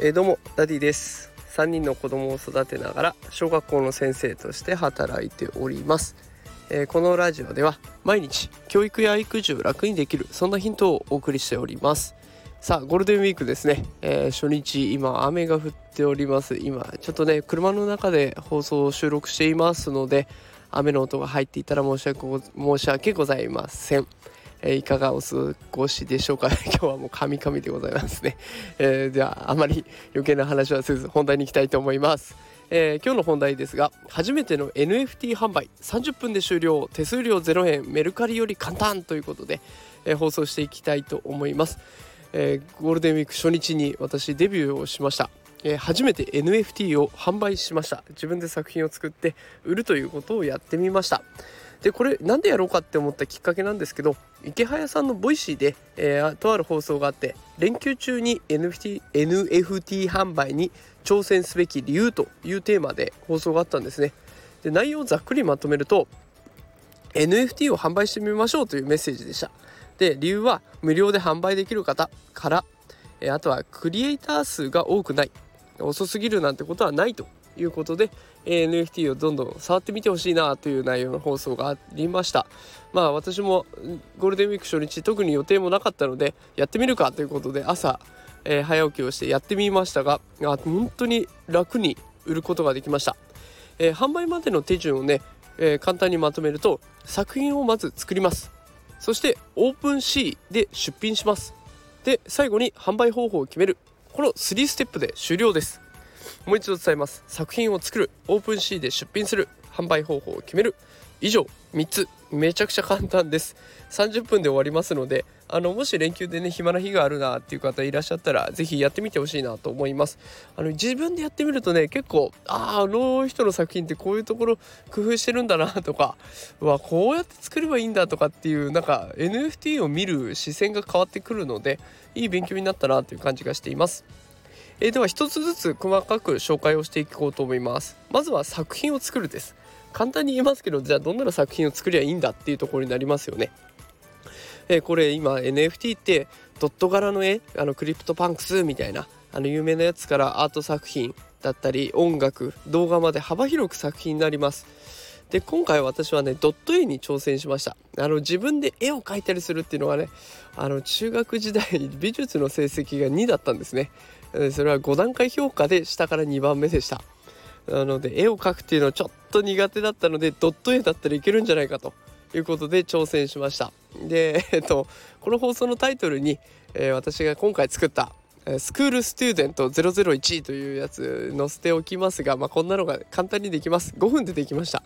えー、どうもダディです。3人の子供を育てながら小学校の先生として働いております、えー、このラジオでは毎日教育や育児を楽にできるそんなヒントをお送りしております。さあゴールデンウィークですね、えー、初日今雨が降っております。今ちょっとね車の中で放送を収録していますので雨の音が入っていたら申し訳申し訳ございません。えー、いかがお過ごしでしょうか。今日はもうカミカミでございますね、えー、ではあまり余計な話はせず本題に行きたいと思います。えー、今日の本題ですが初めての NFT 販売30分で終了手数料0円メルカリより簡単ということで、えー、放送していきたいと思います、えー、ゴールデンウィーク初日に私デビューをしました、え初めて NFT を販売しました。自分で作品を作って売るということをやってみました。でこれなんでやろうかって思ったきっかけなんですけどイケハヤさんの Voicy で、えー、とある放送があって連休中に NFT, NFT 販売に挑戦すべき理由というテーマで放送があったんですね。で内容をざっくりまとめると NFT を販売してみましょうというメッセージでした。で理由は無料で販売できる方から、えあとはクリエイター数が多くない遅すぎるなんてことはないということで、え NFT をどんどん触ってみてほしいなという内容の放送がありました。まあ私もゴールデンウィーク初日特に予定もなかったのでやってみるかということで朝、えー、早起きをしてやってみましたがあ本当に楽に売ることができました、えー、販売までの手順をね、えー、簡単にまとめると作品をまず作ります。そしてオープン C で出品します。で最後に販売方法を決める。この3ステップで終了です。もう一度伝えます。作品を作る。オープン C で出品する。販売方法を決める。以上3つ。めちゃくちゃ簡単です。30分で終わりますのであのもし連休でね暇な日があるなっていう方いらっしゃったら是非やってみてほしいなと思います。あの自分でやってみるとね結構あああの人の作品ってこういうところ工夫してるんだなとかうわこうやって作ればいいんだとかっていうなんか NFT を見る視線が変わってくるのでいい勉強になったなという感じがしています。えー、では一つずつ細かく紹介をしていこうと思います。まずは作品を作るです。簡単に言いますけどじゃあどんな作品を作りゃいいんだっていうところになりますよね。えー、これ今 NFT ってドット柄の絵あの CryptoPunks みたいなあの有名なやつからアート作品だったり音楽動画まで幅広く作品になります。で今回私はねドット絵に挑戦しました。あの自分で絵を描いたりするっていうのはねあの中学時代美術の成績が2だったんですね。それは5段階評価で下から2番目でした。なので絵を描くっていうのはちょっと苦手だったのでドット絵だったらいけるんじゃないかということで挑戦しました。でえっとこの放送のタイトルに、えー、私が今回作ったスクールスチューデント001というやつ載せておきますが、まあ、こんなのが簡単にできます。5分でできました。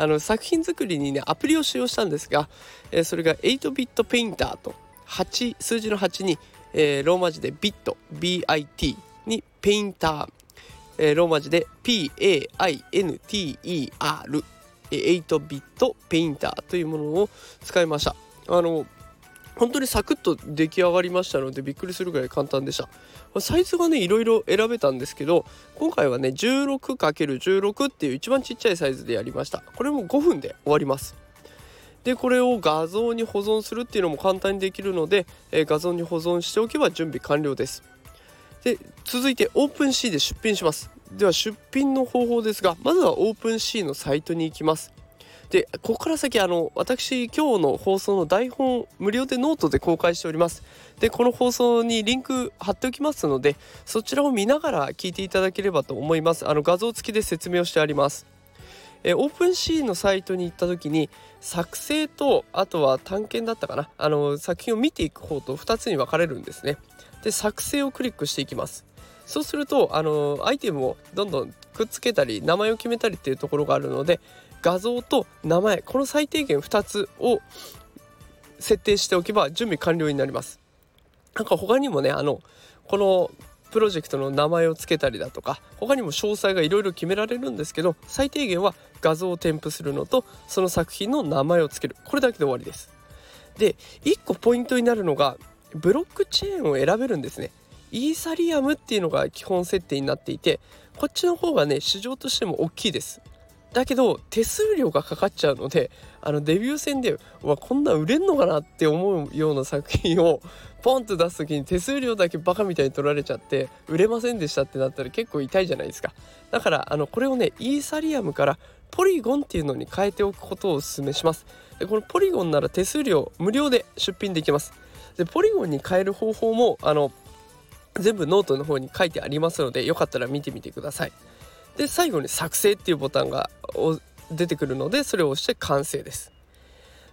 あの作品作りにねアプリを使用したんですが、えー、それが8ビットペインターと8数字の8にえー、ローマ字でビット BIT にペインター、えー、ローマ字で PAINTER 8ビットペインターというものを使いました。あの本当にサクッと出来上がりましたのでびっくりするぐらい簡単でした。サイズがねいろいろ選べたんですけど今回はね 16×16 っていう一番ちっちゃいサイズでやりました。これも5分で終わります。でこれを画像に保存するっていうのも簡単にできるので、えー、画像に保存しておけば準備完了です。で続いて OpenC で出品します。では出品の方法ですがまずは OpenC のサイトに行きます。でここから先あの私今日の放送の台本無料でノートで公開しております。でこの放送にリンク貼っておきますのでそちらを見ながら聞いていただければと思います。あの画像付きで説明をしてあります。え、 OpenSea のサイトに行った時に作成とあとは探検だったかな。あの作品を見ていく方と2つに分かれるんですね。で作成をクリックしていきます。そうするとあのアイテムをどんどんくっつけたり名前を決めたりっていうところがあるので画像と名前この最低限2つを設定しておけば準備完了になります。なんか他にもねあのこのプロジェクトの名前を付けたりだとか他にも詳細がいろいろ決められるんですけど最低限は画像を添付するのとその作品の名前を付ける。これだけで終わりです。で1個ポイントになるのがブロックチェーンを選べるんですね。イーサリアムっていうのが基本設定になっていてこっちの方がね市場としても大きいです。だけど手数料がかかっちゃうのであのデビュー戦でわこんな売れんのかなって思うような作品をポンと出す時に手数料だけバカみたいに取られちゃって売れませんでしたってなったら結構痛いじゃないですか。だからあのこれをねイーサリアムからポリゴンっていうのに変えておくことをお勧めします。でこのポリゴンなら手数料無料で出品できます。でポリゴンに変える方法もあの全部ノートの方に書いてありますのでよかったら見てみてください。で最後に作成っていうボタンが出てくるのでそれを押して完成です。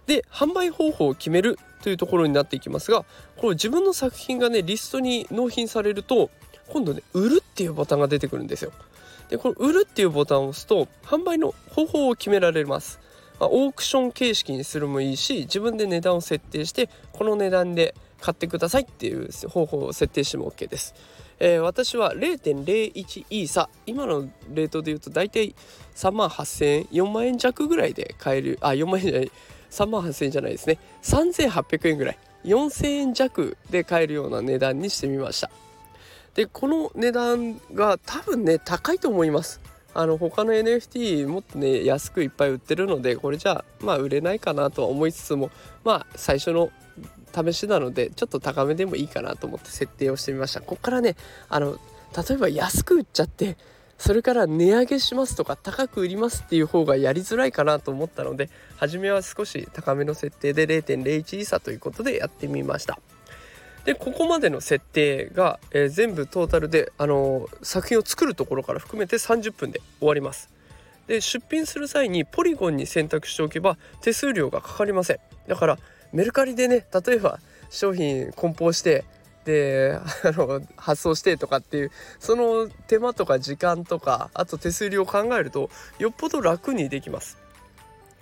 で販売方法を決めるというところになっていきますがこれ自分の作品がねリストに納品されると今度ね売るっていうボタンが出てくるんですよ。でこの売るっていうボタンを押すと販売の方法を決められます。まあ、オークション形式にするもいいし自分で値段を設定してこの値段で買ってくださいっていう方法を設定しても OK です。えー、私は0.01イーサ。今のレートで言うと大体3万8000円4万円弱ぐらいで買える。あ4万円じゃない。3万8000円じゃないですね。3800円ぐらい。4000円弱で買えるような値段にしてみました。でこの値段が多分ね高いと思います。あの他の NFT もっとね安くいっぱい売ってるのでこれじゃあまあ売れないかなとは思いつつもまあ最初の試しなのでちょっと高めでもいいかなと思って設定をしてみました。ここからねあの例えば安く売っちゃってそれから値上げしますとか高く売りますっていう方がやりづらいかなと思ったので初めは少し高めの設定で0.01差ということでやってみました。でここまでの設定が、えー、全部トータルで、あのー、作品を作るところから含めて30分で終わります。で出品する際にポリゴンに選択しておけば手数料がかかりません。だからメルカリでね例えば商品梱包してであの発送してとかっていうその手間とか時間とかあと手数料を考えるとよっぽど楽にできます。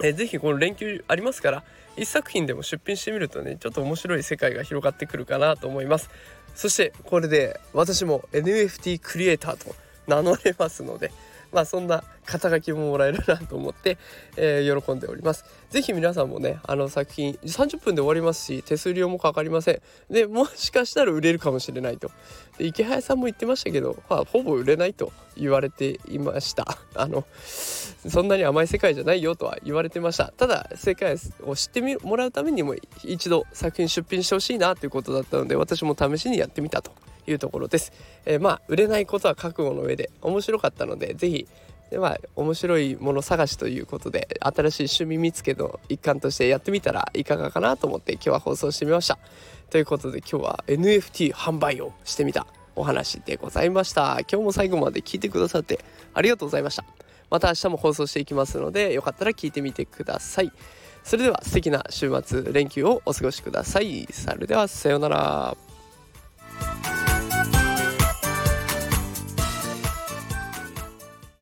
えー、ぜひこの連休ありますから1作品でも出品してみるとねちょっと面白い世界が広がってくるかなと思いますそしてこれで私も NFT クリエイターと名乗れますのでまあそんな肩書きももらえるなと思って、えー、喜んでおります。是非皆さんもねあの作品30分で終わりますし手数料もかかりません。でもしかしたら売れるかもしれないと。で池早さんも言ってましたけど、まあ、ほぼ売れないと言われていました。あのそんなに甘い世界じゃないよとは言われてました。ただ世界を知ってもらうためにも一度作品出品してほしいなということだったので私も試しにやってみたというところです。えー、まあ売れないことは覚悟の上で面白かったので是非でまあ面白いもの探しということで新しい趣味見つけの一環としてやってみたらいかがかなと思って今日は放送してみました。ということで今日は NFT 販売をしてみたお話でございました。今日も最後まで聞いてくださってありがとうございました。また明日も放送していきますのでよかったら聞いてみてください。それでは素敵な週末連休をお過ごしください。それではさようなら。